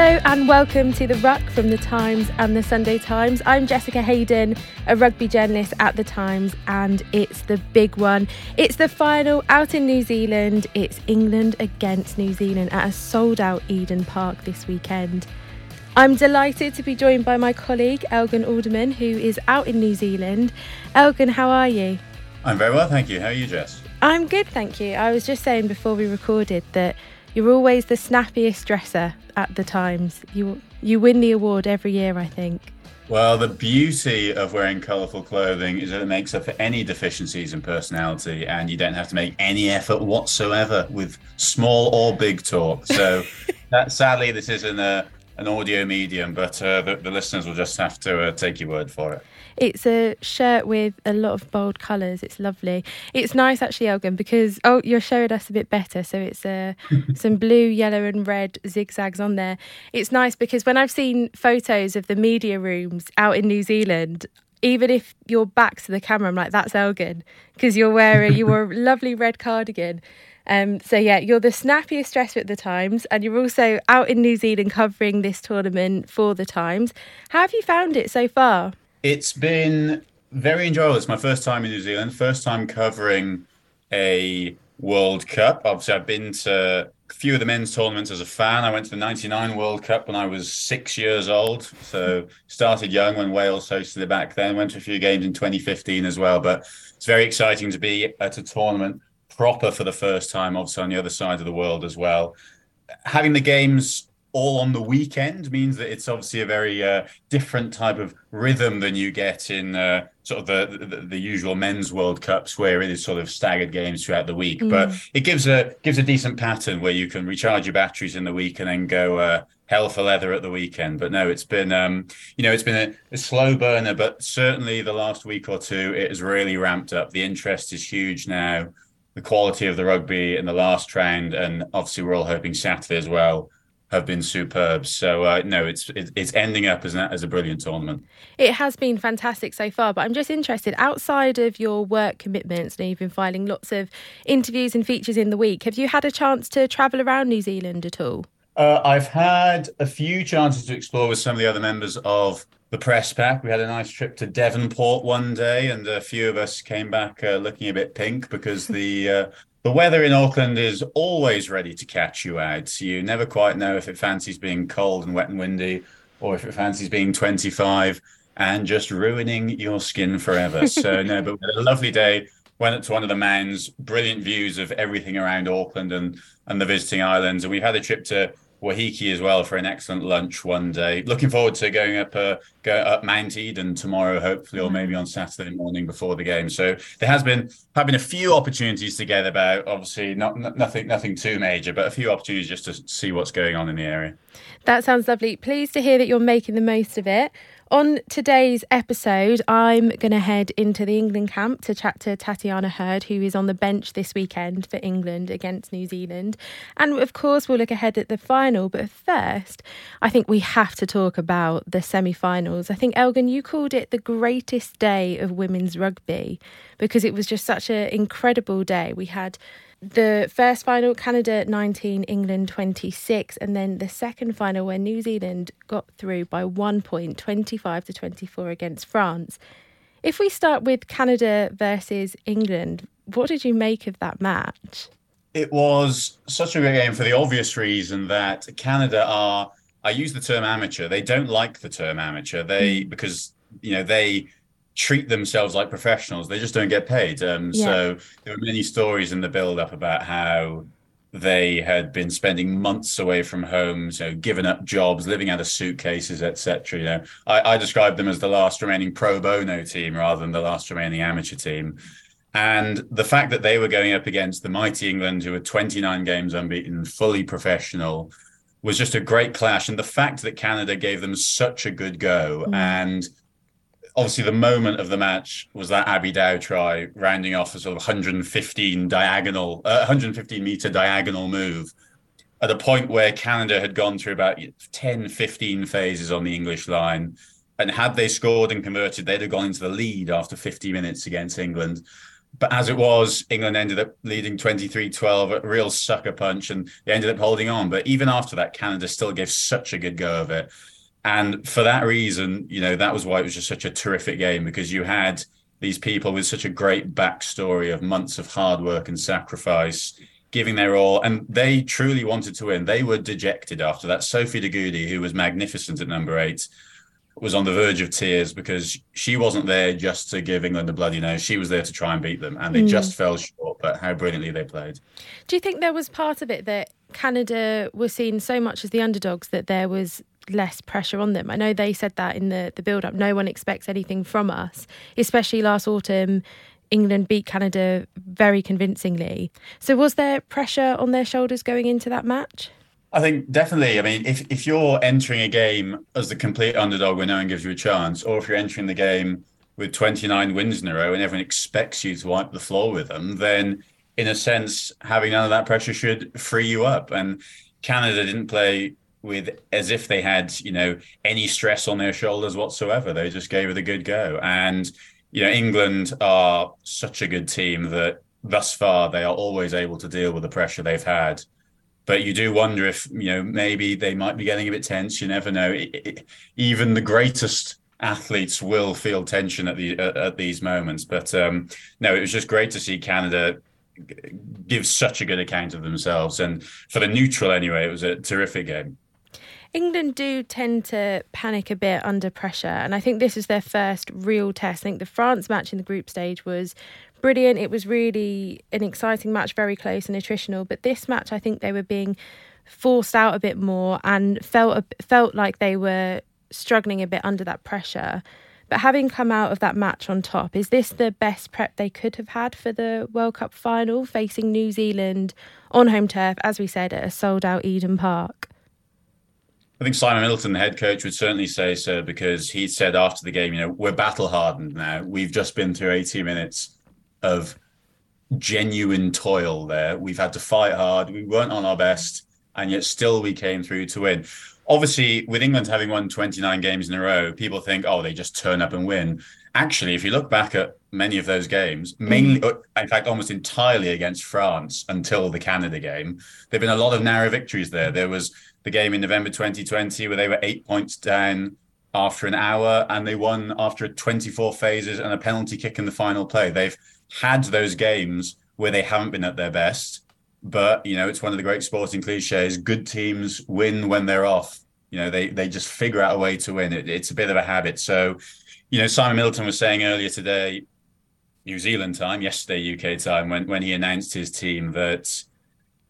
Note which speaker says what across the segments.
Speaker 1: Hello and welcome to The Ruck from The Times and The Sunday Times. I'm Jessica Hayden, a rugby journalist at The Times, and it's the big one. It's the final out in New Zealand. It's England against New Zealand at a sold out Eden Park this weekend. I'm delighted to be joined by my colleague Elgan Alderman, who is out in New Zealand. Elgan, how are you?
Speaker 2: I'm very well, thank you. How are you, Jess?
Speaker 1: I'm good, thank you. I was just saying before we recorded that you're always the snappiest dresser at the Times. You you win the award every year, I think.
Speaker 2: Well, the beauty of wearing colourful clothing is that it makes up for any deficiencies in personality, and you don't have to make any effort whatsoever with small or big talk. So, that, sadly, this isn't a, an audio medium, but uh, the, the, listeners will just have to uh, take your word for it.
Speaker 1: It's a shirt with a lot of bold colours. It's lovely. It's nice actually, Elgan, because oh, you're showing us a bit better. So it's uh, some blue, yellow, and red zigzags on there. It's nice because when I've seen photos of the media rooms out in New Zealand, even if you're back to the camera, I'm like, that's Elgan because you're wearing you wore a lovely red cardigan. Um, so yeah, you're the snappiest dresser at the Times, and you're also out in New Zealand covering this tournament for the Times. How have you found it so far?
Speaker 2: It's been very enjoyable. It's my first time in New Zealand, first time covering a World Cup. Obviously, I've been to a few of the men's tournaments as a fan. I went to the 99 World Cup when I was six years old. So started young when Wales hosted it back then. Went to a few games in 2015 as well. But it's very exciting to be at a tournament proper for the first time, obviously on the other side of the world as well. Having the games all on the weekend means that it's obviously a very uh, different type of rhythm than you get in uh, sort of the, the, the usual men's World Cups, where it is sort of staggered games throughout the week. Mm. But it gives a gives a decent pattern where you can recharge your batteries in the week and then go uh, hell for leather at the weekend. But no, it's been um, you know it's been a, a slow burner, but certainly the last week or two it has really ramped up. The interest is huge now. The quality of the rugby in the last round, and obviously we're all hoping Saturday as well have been superb. So uh, no, it's it's ending up as, as a brilliant tournament.
Speaker 1: It has been fantastic so far, but I'm just interested outside of your work commitments. And you've been filing lots of interviews and features in the week. Have you had a chance to travel around New Zealand at all?
Speaker 2: Uh, I've had a few chances to explore with some of the other members of the press pack. We had a nice trip to Devonport one day, and a few of us came back uh, looking a bit pink because the uh, the weather in Auckland is always ready to catch you out. So you never quite know if it fancies being cold and wet and windy or if it fancies being 25 and just ruining your skin forever. So, no, but we had a lovely day. Went to one of the mounds, brilliant views of everything around Auckland and, and the visiting islands. And we had a trip to Waiheke as well for an excellent lunch one day. Looking forward to going up uh, go up Mount Eden tomorrow, hopefully, or maybe on Saturday morning before the game. So there has been having a few opportunities to get about. Obviously, not nothing nothing too major, but a few opportunities just to see what's going on in the area.
Speaker 1: That sounds lovely. Pleased to hear that you're making the most of it. On today's episode, I'm going to head into the England camp to chat to Tatyana Heard, who is on the bench this weekend for England against New Zealand. And of course, we'll look ahead at the final. But first, I think we have to talk about the semi finals. I think, Elgan, you called it the greatest day of women's rugby because it was just such an incredible day. We had the first final, Canada 19, England 26, and then the second final where New Zealand got through by one point, 25 to 24 against France. If we start with Canada versus England, what did you make of that match?
Speaker 2: It was such a great game for the obvious reason that Canada are. I use the term amateur. They don't like the term amateur. They mm. because you know they treat themselves like professionals. They just don't get paid. Um, yeah. So there were many stories in the build-up about how they had been spending months away from home, so giving up jobs, living out of suitcases, etc. You know, I, I describe them as the last remaining pro bono team rather than the last remaining amateur team. And the fact that they were going up against the mighty England, who were 29 games unbeaten, fully professional, was just a great clash. And the fact that Canada gave them such a good go mm. and obviously the moment of the match was that Abby Dow try, rounding off a sort of 115 diagonal, uh, 115 meter diagonal move at a point where Canada had gone through about 10, 15 phases on the English line. And had they scored and converted, they'd have gone into the lead after 50 minutes against England. But as it was, England ended up leading 23 12, a real sucker punch, and they ended up holding on. But even after that, Canada still gave such a good go of it. And for that reason, you know, that was why it was just such a terrific game because you had these people with such a great backstory of months of hard work and sacrifice, giving their all. And they truly wanted to win. They were dejected after that. Sophie de Goede, who was magnificent at number eight, was on the verge of tears because she wasn't there just to give England a bloody nose. She was there to try and beat them. And they mm. just fell short, but how brilliantly they played.
Speaker 1: Do you think there was part of it that Canada were seen so much as the underdogs that there was less pressure on them. I know they said that in the, the build up. No one expects anything from us, especially last autumn. England beat Canada very convincingly. So, was there pressure on their shoulders going into that match?
Speaker 2: I think definitely. I mean, if, if you're entering a game as the complete underdog where no one gives you a chance, or if you're entering the game with 29 wins in a row and everyone expects you to wipe the floor with them, then in a sense, having none of that pressure should free you up. And Canada didn't play with as if they had you know any stress on their shoulders whatsoever. They just gave it a good go, and you know England are such a good team that thus far they are always able to deal with the pressure they've had. But you do wonder if you know maybe they might be getting a bit tense. You never know. It, it, even the greatest athletes will feel tension at the at, these moments. But um, no, it was just great to see Canada give such a good account of themselves. And for the neutral, anyway, it was a terrific game.
Speaker 1: England do tend to panic a bit under pressure, and I think this is their first real test. I think the France match in the group stage was brilliant. It was really an exciting match, very close and attritional. But this match, I think they were being forced out a bit more and felt felt like they were struggling a bit under that pressure. But having come out of that match on top, is this the best prep they could have had for the World Cup final, facing New Zealand on home turf, as we said, at a sold out Eden Park?
Speaker 2: I think Simon Middleton, the head coach, would certainly say so because he said after the game, you know, we're battle hardened now. We've just been through 80 minutes of genuine toil there. We've had to fight hard. We weren't on our best, and yet still we came through to win. Obviously, with England having won 29 games in a row, people think, oh, they just turn up and win. Actually, if you look back at many of those games, mainly, mm. in fact, almost entirely against France until the Canada game, there have been a lot of narrow victories there. There was the game in November 2020 where they were eight points down after an hour and they won after 24 phases and a penalty kick in the final play. They've had those games where they haven't been at their best, but you know it's one of the great sporting cliches: good teams win when they're off. You know they they just figure out a way to win. It, it's a bit of a habit. So, you know, Simon Middleton was saying earlier today, New Zealand time, yesterday UK time, when when he announced his team that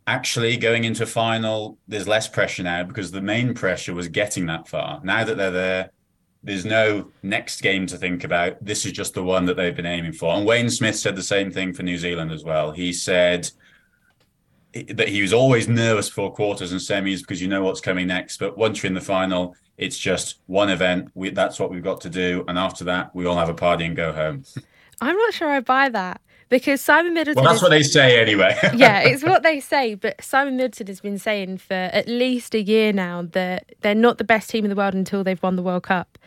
Speaker 2: actually going into final, there's less pressure now because the main pressure was getting that far. Now that they're there, there's no next game to think about. This is just the one that they've been aiming for. And Wayne Smith said the same thing for New Zealand as well. He said that he was always nervous for quarters and semis because you know what's coming next. But once you're in the final, it's just one event. We, that's what we've got to do. And after that, we all have a party and go home.
Speaker 1: I'm not sure I buy that because Simon Middleton.
Speaker 2: Well, that's is, what they say anyway.
Speaker 1: yeah, it's what they say. But Simon Middleton has been saying for at least a year now that they're not the best team in the world until they've won the World Cup.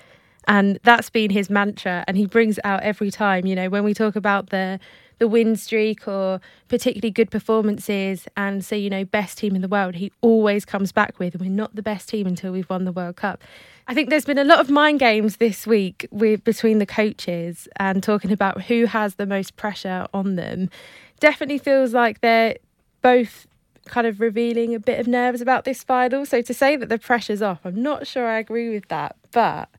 Speaker 1: And that's been his mantra, and he brings it out every time. You know, when we talk about the the win streak or particularly good performances and say, you know, best team in the world, he always comes back with, we're not the best team until we've won the World Cup. I think there's been a lot of mind games this week with between the coaches and talking about who has the most pressure on them. Definitely feels like they're both kind of revealing a bit of nerves about this final. So to say that the pressure's off, I'm not sure I agree with that, but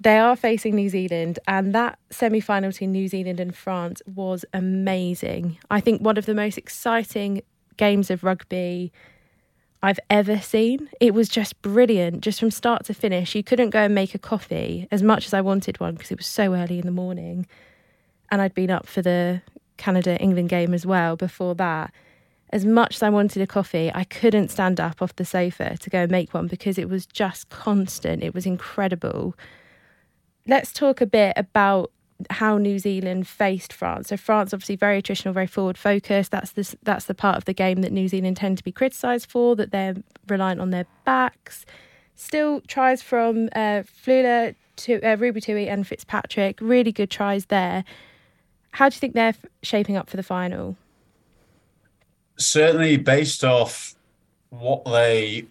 Speaker 1: they are facing New Zealand, and that semi final between New Zealand and France was amazing. I think one of the most exciting games of rugby I've ever seen. It was just brilliant, just from start to finish. You couldn't go and make a coffee as much as I wanted one because it was so early in the morning. And I'd been up for the Canada England game as well before that. As much as I wanted a coffee, I couldn't stand up off the sofa to go and make one because it was just constant. It was incredible. Let's talk a bit about how New Zealand faced France. So France obviously very attritional, very forward focused. That's the that's the part of the game that New Zealand tend to be criticised for. That they're reliant on their backs. Still tries from uh, Flula to uh, Ruby Tui and Fitzpatrick. Really good tries there. How do you think they're shaping up for the final?
Speaker 2: Certainly, based off what they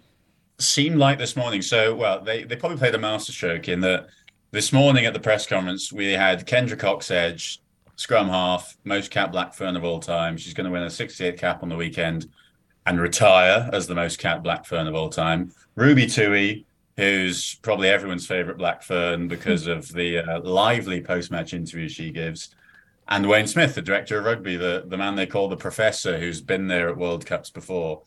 Speaker 2: seemed like this morning. So, well, they they probably played a masterstroke in that this morning at the press conference, we had Kendra Cocksedge, scrum half, most cap black fern of all time. She's going to win a 68th cap on the weekend and retire as the most cap black fern of all time. Ruby Tui, who's probably everyone's favorite black fern because of the uh, lively post match interview she gives. And Wayne Smith, the director of rugby, the, the man they call the professor, who's been there at World Cups before.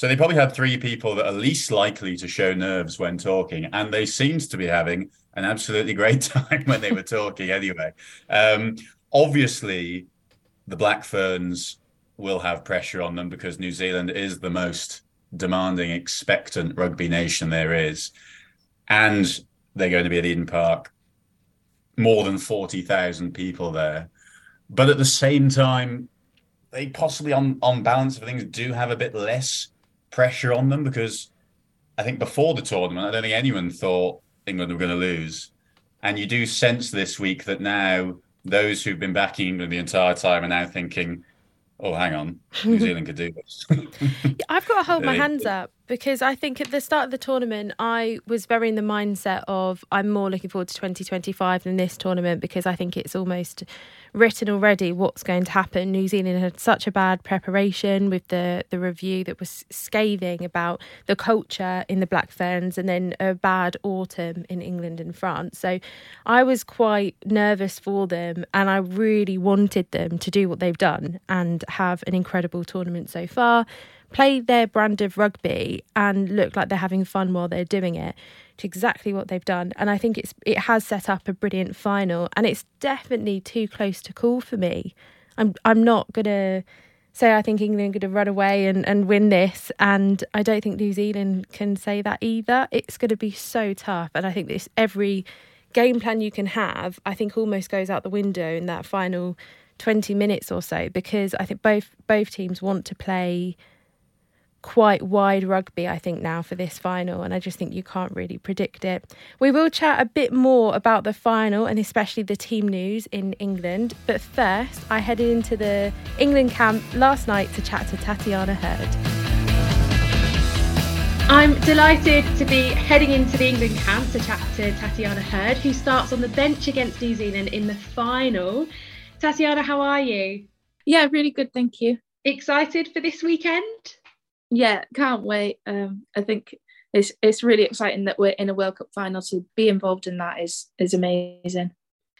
Speaker 2: So they probably had three people that are least likely to show nerves when talking, and they seemed to be having an absolutely great time when they were talking anyway. Um, obviously, the Black Ferns will have pressure on them because New Zealand is the most demanding, expectant rugby nation there is. And they're going to be at Eden Park, more than 40,000 people there. But at the same time, they possibly, on, on balance of things, do have a bit less pressure on them because I think before the tournament, I don't think anyone thought England were going to lose. And you do sense this week that now those who've been backing England the entire time are now thinking, oh, hang on, New Zealand could do this.
Speaker 1: I've got to hold my hands up because I think at the start of the tournament, I was very in the mindset of I'm more looking forward to 2025 than this tournament because I think it's almost written already what's going to happen. New Zealand had such a bad preparation with the, the review that was scathing about the culture in the Black Ferns and then a bad autumn in England and France. So I was quite nervous for them and I really wanted them to do what they've done and have an incredible tournament so far. Play their brand of rugby and look like they're having fun while they're doing it exactly what they've done. And I think it's it has set up a brilliant final, and it's definitely too close to call for me. I'm I'm not gonna say I think England are to run away and, and win this, and I don't think New Zealand can say that either. It's to be so tough, and I think this every game plan you can have, I think almost goes out the window in that final twenty minutes or so because I think both both teams want to play quite wide rugby, I think, now for this final, and I just think you can't really predict it. We will chat a bit more about the final and especially the team news in England, but first, I headed into the England camp last night to chat to Tatyana Heard. I'm delighted to be heading into the England camp to chat to Tatyana Heard, who starts on the bench against New Zealand in the final. Tatyana, how are you?
Speaker 3: Yeah, really good, thank you.
Speaker 1: Excited for this weekend?
Speaker 3: Yeah, can't wait. Um, I think it's it's really exciting that we're in a World Cup final. To be involved in that is is amazing.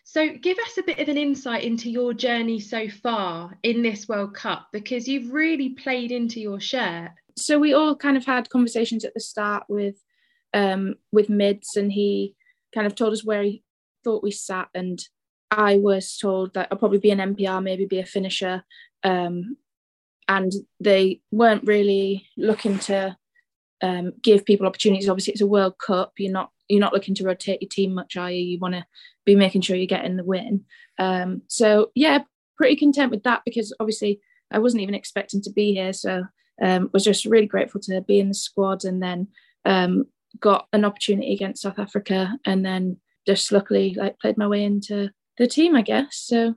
Speaker 1: So, give us a bit of an insight into your journey so far in this World Cup because you've really played into your shirt.
Speaker 3: So we all kind of had conversations at the start with um, with Mids, and he kind of told us where he thought we sat, and I was told that I'll probably be an NPR, maybe be a finisher, um, and they weren't really looking to um, give people opportunities. Obviously, it's a World Cup. You're not you're not looking to rotate your team much, are you? You want to be making sure you're getting the win. Um, so yeah, pretty content with that because obviously I wasn't even expecting to be here. So um, was just really grateful to be in the squad and then um, got an opportunity against South Africa and then just luckily like played my way into the team, I guess. So.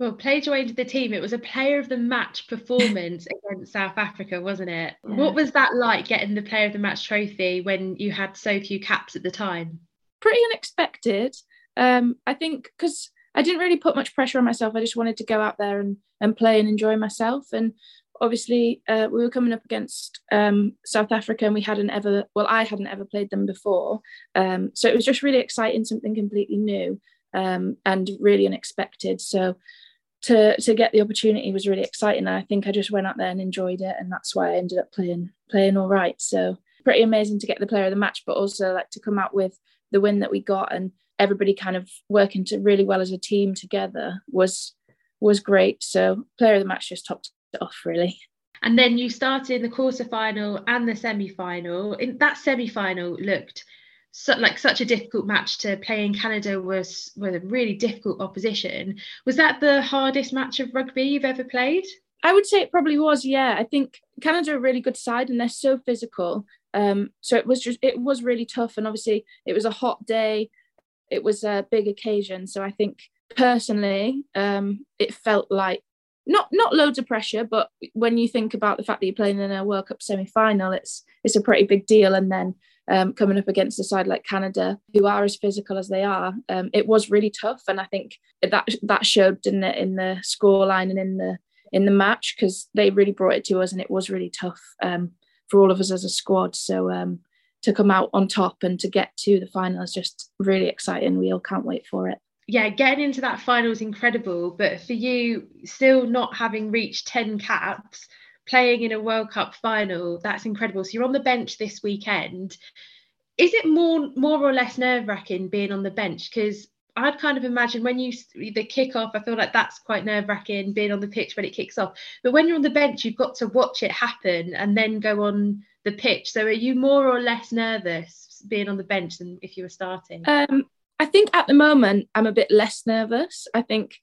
Speaker 1: Well, play into the team. It was a player of the match performance against South Africa, wasn't it? Yeah. What was that like getting the player of the match trophy when you had so few caps at the time?
Speaker 3: Pretty unexpected. Um, I think because I didn't really put much pressure on myself. I just wanted to go out there and, and play and enjoy myself. And obviously uh, we were coming up against um, South Africa and we hadn't ever, well, I hadn't ever played them before. Um, so it was just really exciting, something completely new um, and really unexpected. So to to get the opportunity was really exciting. I think I just went out there and enjoyed it, and that's why I ended up playing playing all right. So pretty amazing to get the player of the match, but also like to come out with the win that we got and everybody kind of working to really well as a team together was was great. So player of the match just topped it off really.
Speaker 4: And then you started in the quarter final and the semi final. In that semi final looked like such a difficult match to play in Canada was was a really difficult opposition. Was that the hardest match of rugby you've ever played?
Speaker 3: I would say it probably was. Yeah, I think Canada are a really good side and they're so physical. Um, so it was just it was really tough, and obviously it was a hot day. It was a big occasion, so I think personally, um, it felt like not not loads of pressure, but when you think about the fact that you're playing in a World Cup semi final, it's it's a pretty big deal. And then um, coming up against a side like Canada, who are as physical as they are, um, it was really tough. And I think that that showed, didn't it, in the scoreline and in the in the match because they really brought it to us, and it was really tough um, for all of us as a squad. So um, to come out on top and to get to the final is just really exciting. We all can't wait for it.
Speaker 4: Yeah, getting into that final is incredible. But for you, still not having reached 10 caps, playing in a World Cup final, that's incredible. So you're on the bench this weekend. Is it more more or less nerve wracking being on the bench? Because I'd kind of imagine when you the kick off, I feel like that's quite nerve wracking being on the pitch when it kicks off. But when you're on the bench, you've got to watch it happen and then go on the pitch. So are you more or less nervous being on the bench than if you were starting?
Speaker 3: Um, I think at the moment I'm a bit less nervous. I think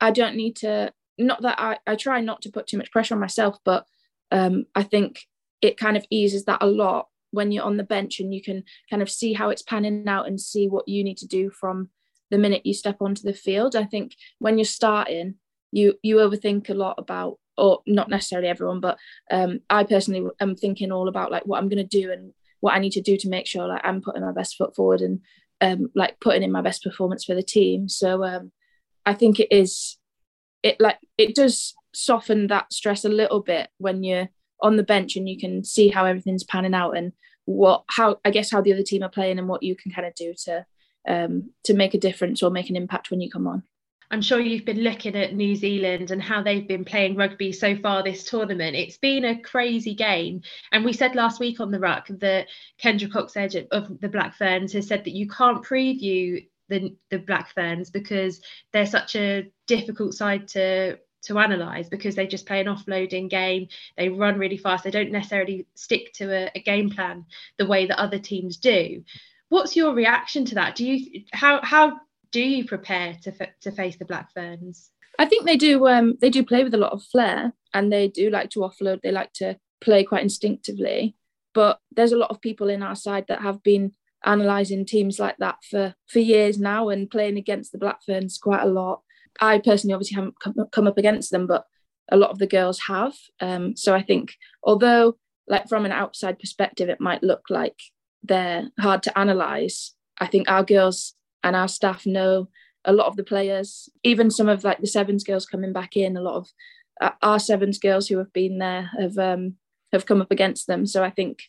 Speaker 3: I don't need to not that I, I try not to put too much pressure on myself, but um, I think it kind of eases that a lot when you're on the bench and you can kind of see how it's panning out and see what you need to do from the minute you step onto the field. I think when you're starting, you you overthink a lot about, or not necessarily everyone, but um, I personally am thinking all about like what I'm going to do and what I need to do to make sure like I'm putting my best foot forward and um, like putting in my best performance for the team. So um, I think it is it like it does soften that stress a little bit when you're on the bench and you can see how everything's panning out and what how I guess how the other team are playing and what you can kind of do to um, to make a difference or make an impact when you come on.
Speaker 4: I'm sure you've been looking at New Zealand and how they've been playing rugby so far this tournament. It's been a crazy game. And we said last week on the ruck that Kendra Cocksedge of the Black Ferns has said that you can't preview the, the Black Ferns because they're such a difficult side to to analyze because they just play an offloading game. They run really fast. They don't necessarily stick to a, a game plan the way that other teams do. What's your reaction to that? Do you how how do you prepare to to face the black ferns?
Speaker 3: I think they do um they do play with a lot of flair and they do like to offload. They like to play quite instinctively. But there's a lot of people in our side that have been analysing teams like that for for years now and playing against the Black Ferns quite a lot. I personally obviously haven't come, come up against them, but a lot of the girls have. Um, so I think although like from an outside perspective, it might look like they're hard to analyse. I think our girls and our staff know a lot of the players, even some of like the sevens girls coming back in. A lot of uh, our sevens girls who have been there have um, have come up against them. So I think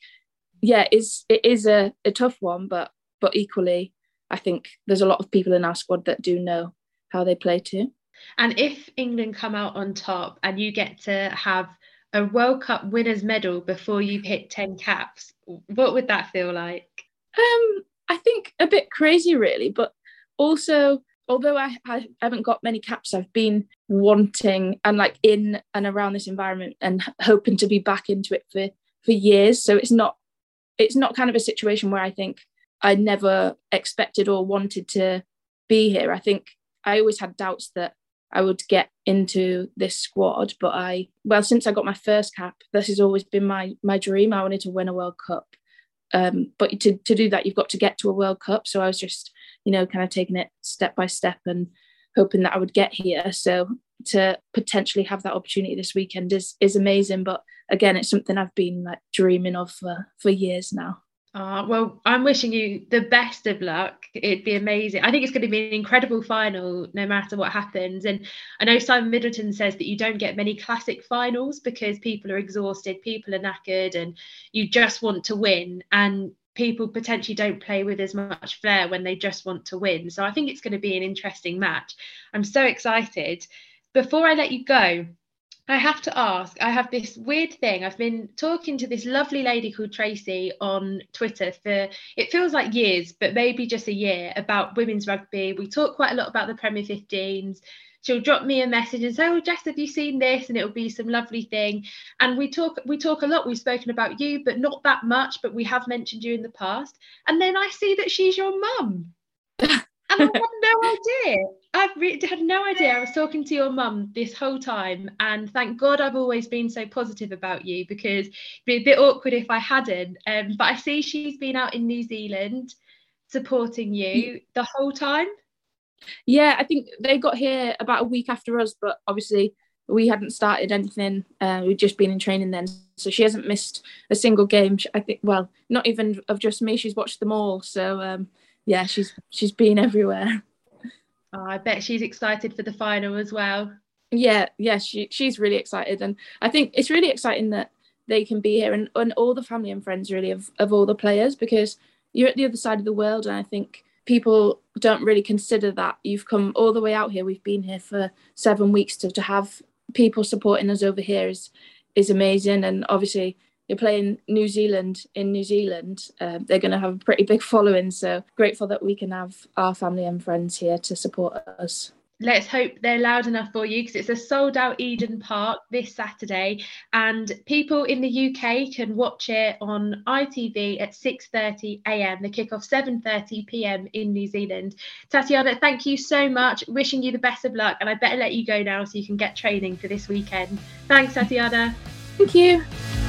Speaker 3: yeah, it's it is a, a tough one, but but equally, I think there's a lot of people in our squad that do know how they play too.
Speaker 4: And if England come out on top and you get to have a World Cup winners medal before you've hit 10 caps, what would that feel like?
Speaker 3: Um, I think a bit crazy, really, but also, although I, I haven't got many caps, I've been wanting and like in and around this environment and hoping to be back into it for for years. So it's not it's not kind of a situation where I think I never expected or wanted to be here. I think I always had doubts that I would get into this squad, but I well since I got my first cap, this has always been my my dream. I wanted to win a World Cup. Um, but to, to do that, you've got to get to a World Cup. So I was just, you know, kind of taking it step by step and hoping that I would get here. So to potentially have that opportunity this weekend is is amazing. But again, it's something I've been like dreaming of for, for years now.
Speaker 4: Uh, well, I'm wishing you the best of luck. It'd be amazing. I think it's going to be an incredible final, no matter what happens. And I know Simon Middleton says that you don't get many classic finals because people are exhausted, people are knackered, and you just want to win. And people potentially don't play with as much flair when they just want to win. So I think it's going to be an interesting match. I'm so excited. Before I let you go, I have to ask, I have this weird thing. I've been talking to this lovely lady called Tracy on Twitter for it feels like years, but maybe just a year about women's rugby. We talk quite a lot about the Premier 15s. She'll drop me a message and say, Oh, Jess, have you seen this? And it'll be some lovely thing. And we talk, we talk a lot. We've spoken about you, but not that much, but we have mentioned you in the past. And then I see that she's your mum. and I had no idea. I've re- had no idea. I was talking to your mum this whole time, and thank God I've always been so positive about you because it'd be a bit awkward if I hadn't. Um, but I see she's been out in New Zealand supporting you the whole time.
Speaker 3: Yeah, I think they got here about a week after us, but obviously we hadn't started anything. Uh, we'd just been in training then, so she hasn't missed a single game. I think, well, not even of just me. She's watched them all. So um, yeah, she's she's been everywhere.
Speaker 4: Oh, I bet she's excited for the final as well.
Speaker 3: Yeah, yeah, she she's really excited, and I think it's really exciting that they can be here and, and all the family and friends really of, of all the players because you're at the other side of the world, and I think people don't really consider that you've come all the way out here. We've been here for seven weeks to to have people supporting us over here is is amazing, and obviously you're playing New Zealand in New Zealand, uh, they're going to have a pretty big following. So grateful that we can have our family and friends here to support us.
Speaker 4: Let's hope they're loud enough for you because it's a sold out Eden Park this Saturday, and people in the UK can watch it on ITV at 6:30 a.m. The kickoff 7:30 p.m. in New Zealand. Tatyana, thank you so much. Wishing you the best of luck, and I better let you go now so you can get training for this weekend. Thanks, Tatyana.
Speaker 3: Thank you.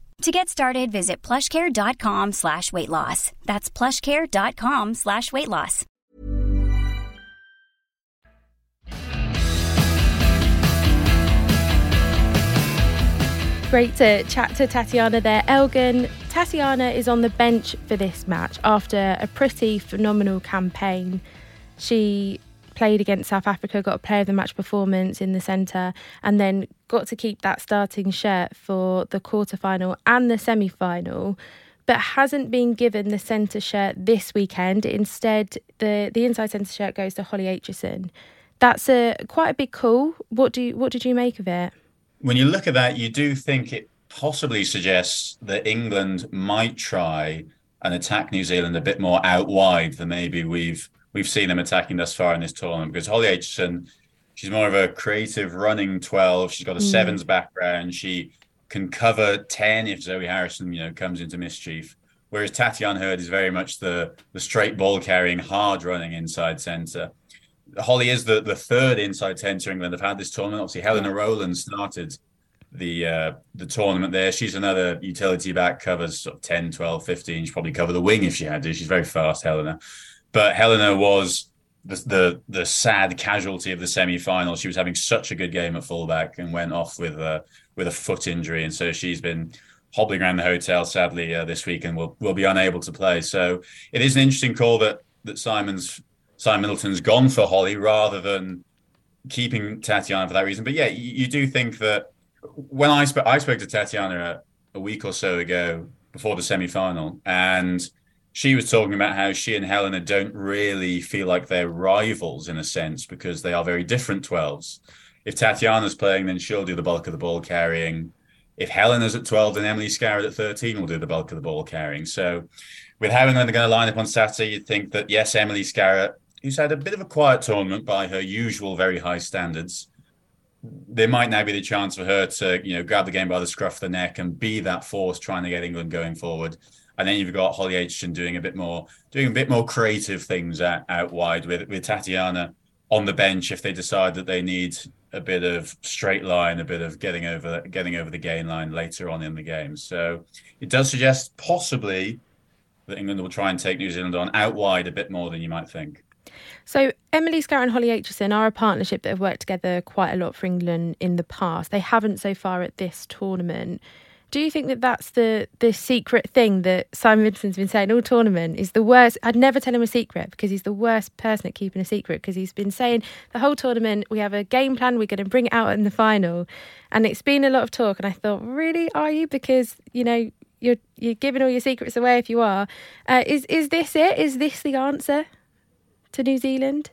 Speaker 5: To get started, visit plushcare.com slash weight loss. That's plushcare.com slash weight loss.
Speaker 4: Great to chat to Tatyana there. Elgan, Tatyana is on the bench for this match after a pretty phenomenal campaign. She played against South Africa, got a player of the match performance in the centre, and then got to keep that starting shirt for the quarter final and the semi final. But hasn't been given the centre shirt this weekend. Instead, the, the inside centre shirt goes to Holly Aitchison. That's a quite a big call. What do you, what did you make of it?
Speaker 2: when you look at that, you do think it possibly suggests that England might try and attack New Zealand a bit more out wide than maybe we've we've seen them attacking thus far in this tournament. Because Holly Aitchison, she's more of a creative running twelve. She's got a mm. sevens background. She can cover ten if Zoe Harrison, you know, comes into mischief. Whereas Tatyana Heard is very much the the straight ball carrying, hard running inside centre. Holly is the, the third inside centre England have had this tournament. Obviously, Helena Rowland started the uh, the tournament there. She's another utility back, covers sort of 10, 12, 15. She'd probably cover the wing if she had to. She's very fast, Helena. But Helena was the, the the sad casualty of the semi final. She was having such a good game at fullback and went off with a with a foot injury, and so she's been hobbling around the hotel sadly uh, this week and will will be unable to play. So it is an interesting call that that Simon's Simon Middleton's gone for Holly rather than keeping Tatyana for that reason. But yeah, you, you do think that when I spoke, I spoke to Tatyana a, a week or so ago before the semi final, and she was talking about how she and Helena don't really feel like they're rivals in a sense because they are very different 12s. If Tatyana's playing, then she'll do the bulk of the ball carrying. If Helena's at 12, then Emily Scarratt at 13 will do the bulk of the ball carrying. So, with England are going to line up on Saturday, you'd think that yes, Emily Scarratt who's had a bit of a quiet tournament by her usual very high standards, there might now be the chance for her to, you know, grab the game by the scruff of the neck and be that force trying to get England going forward. And then you've got Holly Aitchison doing a bit more, doing a bit more creative things out, out wide with with Tatyana on the bench if they decide that they need a bit of straight line, a bit of getting over getting over the gain line later on in the game. So it does suggest possibly that England will try and take New Zealand on out wide a bit more than you might think.
Speaker 1: So Emily Scarratt and Holly Aitchison are a partnership that have worked together quite a lot for England in the past. They haven't so far at this tournament. Do you think that that's the the secret thing that Simon Vincent's been saying all tournament is the worst? I'd never tell him a secret because he's the worst person at keeping a secret because he's been saying the whole tournament we have a game plan, we're going to bring it out in the final, and it's been a lot of talk. And I thought, really, are you? Because you know you're you're giving all your secrets away if you are. Uh, is is this it? Is this the answer to New Zealand?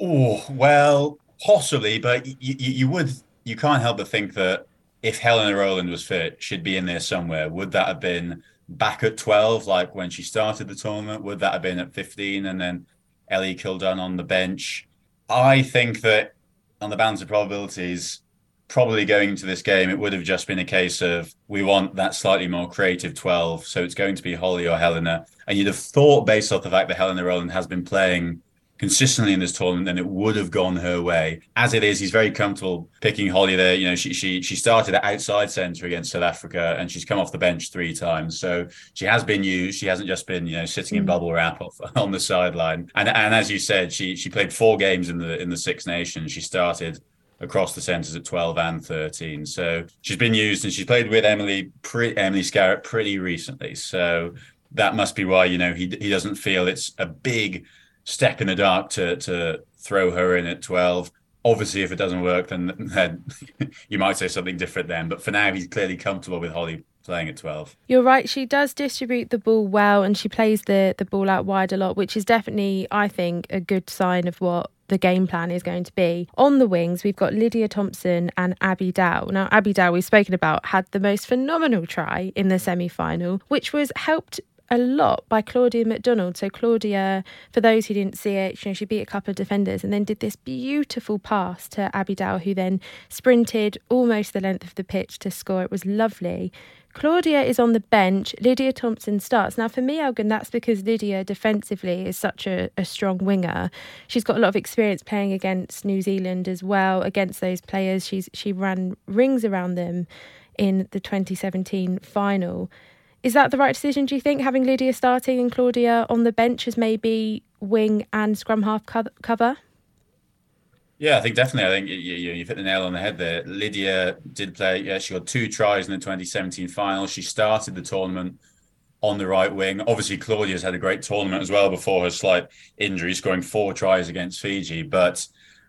Speaker 2: Oh well, possibly, but you, would you can't help but think that if Helena Rowland was fit, she'd be in there somewhere. Would that have been back at 12, like when she started the tournament? Would that have been at 15 and then Ellie Kildunn on the bench? I think that on the balance of probabilities, probably going into this game, it would have just been a case of we want that slightly more creative 12. So it's going to be Holly or Helena. And you'd have thought, based off the fact that Helena Rowland has been playing consistently in this tournament, then it would have gone her way. As it is, he's very comfortable picking Holly there. You know, she she she started at outside centre against South Africa, and she's come off the bench three times. So she has been used. She hasn't just been you know sitting in mm. bubble wrap off, on the sideline. And and as you said, she she played four games in the in the Six Nations. She started across the centres at 12 and 13. So she's been used and she's played with Emily pre- Emily Scarratt pretty recently. So that must be why you know he he doesn't feel it's a big step in the dark to to throw her in at 12 obviously if it doesn't work then, then you might say something different then but for now he's clearly comfortable with holly playing at 12
Speaker 1: you're right she does distribute the ball well and she plays the the ball out wide a lot which is definitely i think a good sign of what the game plan is going to be. On the wings, we've got Lydia Thompson and Abby Dow. Now, Abby Dow, we've spoken about, had the most phenomenal try in the semi final, which was helped a lot by Claudia MacDonald. So Claudia, for those who didn't see it, you know, she beat a couple of defenders and then did this beautiful pass to Abby Dow, who then sprinted almost the length of the pitch to score. It was lovely. Claudia is on the bench. Lydia Thompson starts. Now, for me, Elgan, that's because Lydia defensively is such a, a strong winger. She's got a lot of experience playing against New Zealand as well, against those players. She's she ran rings around them in the 2017 final. Is that the right decision, do you think, having Lydia starting and Claudia on the bench as maybe wing and scrum half cover?
Speaker 2: Yeah, I think definitely. I think you, you, you've hit the nail on the head there. Lydia did play. Yeah, she got two tries in the 2017 final. She started the tournament on the right wing. Obviously, Claudia's had a great tournament as well before her slight injury, scoring four tries against Fiji. But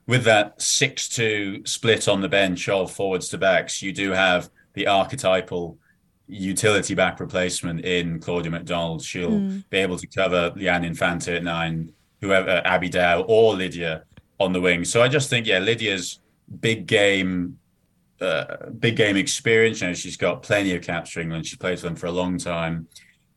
Speaker 2: with that 6 2 split on the bench of forwards to backs, you do have the archetypal utility back replacement in Claudia MacDonald. She'll mm. be able to cover Leanne Infante at nine, whoever Abby Dow or Lydia on the wing. So I just think, yeah, Lydia's big game, uh, big game experience. You know, she's got plenty of caps for England. She's played for them for a long time.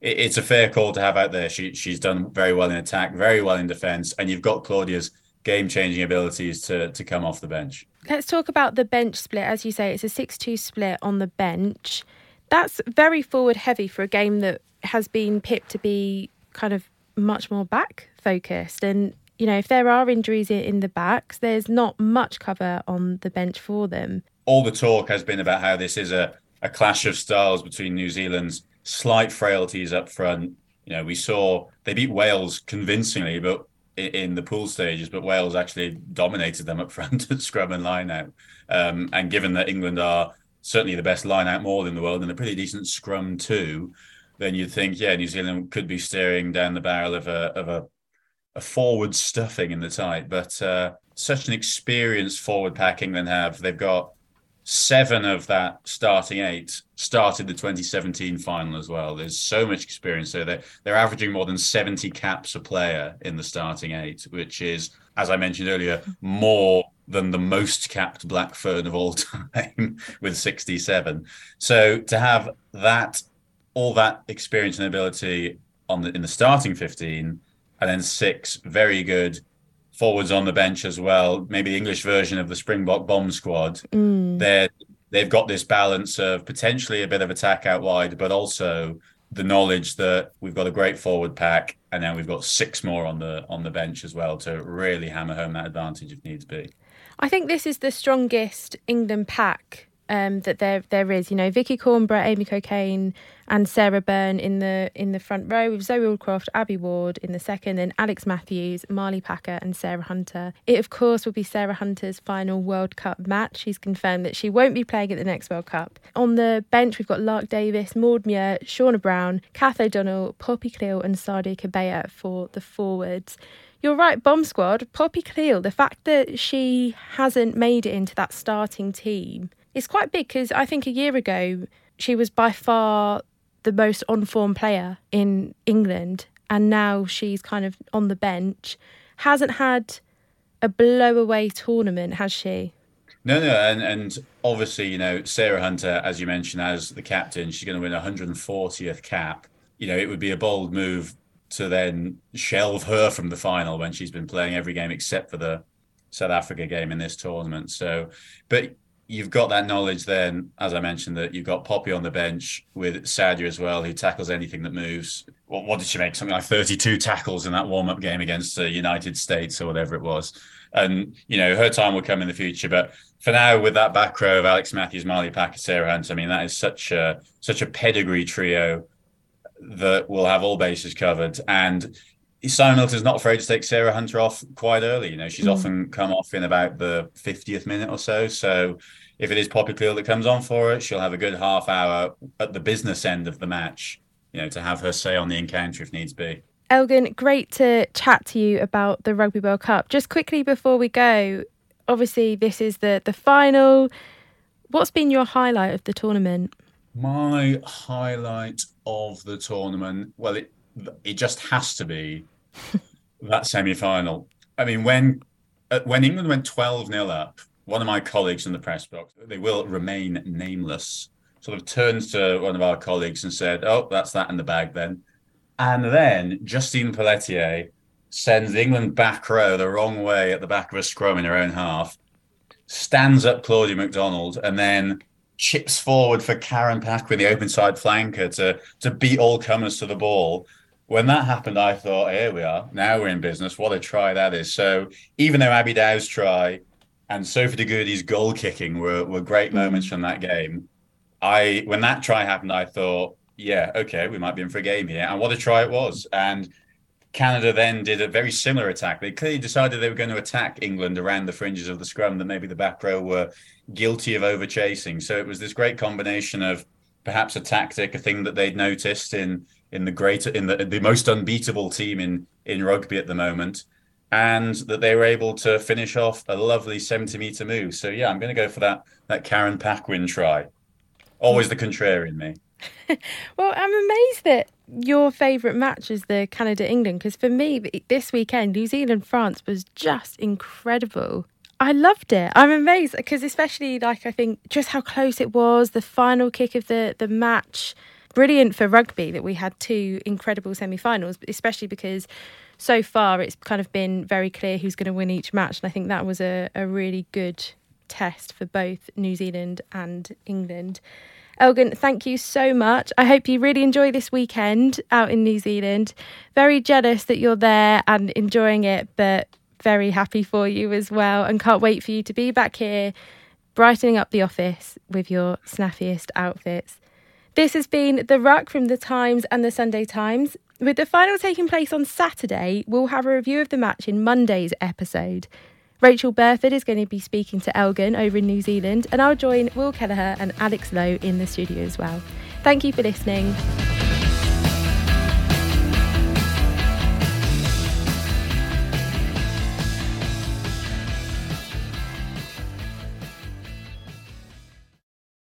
Speaker 2: It, it's a fair call to have out there. She she's done very well in attack, very well in defence, and you've got Claudia's game changing abilities to to come off the bench.
Speaker 1: Let's talk about the bench split. As you say, it's a six-two split on the bench that's very forward heavy for a game that has been picked to be kind of much more back focused. And, you know, if there are injuries in the backs, there's not much cover on the bench for them.
Speaker 2: All the talk has been about how this is a, a clash of styles between New Zealand's slight frailties up front. You know, we saw they beat Wales convincingly, but in the pool stages, but Wales actually dominated them up front at scrum and line out. Um, and given that England are certainly the best line out more in the world and a pretty decent scrum too, then you'd think, yeah, New Zealand could be staring down the barrel of a of a, a forward stuffing in the tight. But uh, such an experienced forward packing England have. They've got seven of that starting eight started the 2017 final as well. There's so much experience there. They're, they're averaging more than 70 caps a player in the starting eight, which is, as I mentioned earlier, more than the most capped black fern of all time with 67. So to have that, all that experience and ability on the in the starting 15, and then six very good forwards on the bench as well, maybe the English version of the Springbok bomb squad.
Speaker 1: Mm.
Speaker 2: They're they've got this balance of potentially a bit of attack out wide, but also the knowledge that we've got a great forward pack, and then we've got six more on the on the bench as well to really hammer home that advantage if needs be.
Speaker 1: I think this is the strongest England pack um, that there there is. You know, Vickii Cornborough, Amy Cokayne, and Sarah Bern in the in the front row with Zoe Aldcroft, Abbie Ward in the second, and Alex Matthews, Marley Packer, and Sarah Hunter. It of course will be Sarah Hunter's final World Cup match. She's confirmed that she won't be playing at the next World Cup. On the bench, we've got Lark Davis, Maud Muir, Shaunagh Brown, Cath O'Donnell, Poppy Cleall, and Sadia Kabeya for the forwards. You're right, Bomb Squad, Poppy Cleall, the fact that she hasn't made it into that starting team is quite big because I think a year ago she was by far the most on form player in England, and now she's kind of on the bench. Hasn't had a blow away tournament, has she?
Speaker 2: No, no, and and obviously, you know, Sarah Hunter, as you mentioned, as the captain, she's going to win 140th cap. You know, it would be a bold move to then shelve her from the final when she's been playing every game except for the South Africa game in this tournament. So, but you've got that knowledge then, as I mentioned, that you've got Poppy on the bench with Sadia as well, who tackles anything that moves. What, what did she make? Something like 32 tackles in that warm up game against the United States or whatever it was. And, you know, her time will come in the future. But for now, with that back row of Alex Matthews, Marley Packer, Sarah Hunt, I mean, that is such a such a pedigree trio that will have all bases covered. And Simon is not afraid to take Sarah Hunter off quite early. You know, she's mm. often come off in about the 50th minute or so. So if it is Poppy Cleall that comes on for it, she'll have a good half hour at the business end of the match, you know, to have her say on the encounter if needs be.
Speaker 1: Elgan, great to chat to you about the Rugby World Cup. Just quickly before we go, obviously this is the the final. What's been your highlight of the tournament?
Speaker 2: My highlight of the tournament, well, it it just has to be that semi final. I mean, when uh, when England went 12 0 up, one of my colleagues in the press box, they will remain nameless, sort of turns to one of our colleagues and said, Oh, that's that in the bag then. And then Justine Pelletier sends England back row the wrong way at the back of a scrum in her own half, stands up Claudia MacDonald, and then chips forward for Karen Pack with the open side flanker, to, to beat all comers to the ball when that happened, I thought, here we are. Now we're in business. What a try that is. So even though Abby Dow's try and Sophie de Goede's goal kicking were, were great mm-hmm. moments from that game, I when that try happened, I thought, yeah, okay, we might be in for a game here. And what a try it was. And Canada then did a very similar attack. They clearly decided they were going to attack England around the fringes of the scrum that maybe the back row were guilty of over chasing. So it was this great combination of perhaps a tactic, a thing that they'd noticed in in the greater in the the most unbeatable team in in rugby at the moment, and that they were able to finish off a lovely seventy meter move. So yeah, I'm going to go for that that Karen Paquin try. Always the contrarian me.
Speaker 1: well, I'm amazed that your favourite match is the Canada England because for me this weekend New Zealand France was just incredible. I loved it. I'm amazed because especially like I think just how close it was, the final kick of the the match brilliant for rugby that we had two incredible semi-finals, especially because so far it's kind of been very clear who's going to win each match, and I think that was a, a really good test for both New Zealand and England. Elgan, thank you so much. I hope you really enjoy this weekend out in New Zealand. Very jealous that you're there and enjoying it, but very happy for you as well, and can't wait for you to be back here, brightening up the office with your snaffiest outfits. This has been The Ruck from The Times and The Sunday Times. With the final taking place on Saturday, we'll have a review of the match in Monday's episode. Rachel Burford is going to be speaking to Elgan over in New Zealand, and I'll join Will Kelleher and Alex Lowe in the studio as well. Thank you for listening.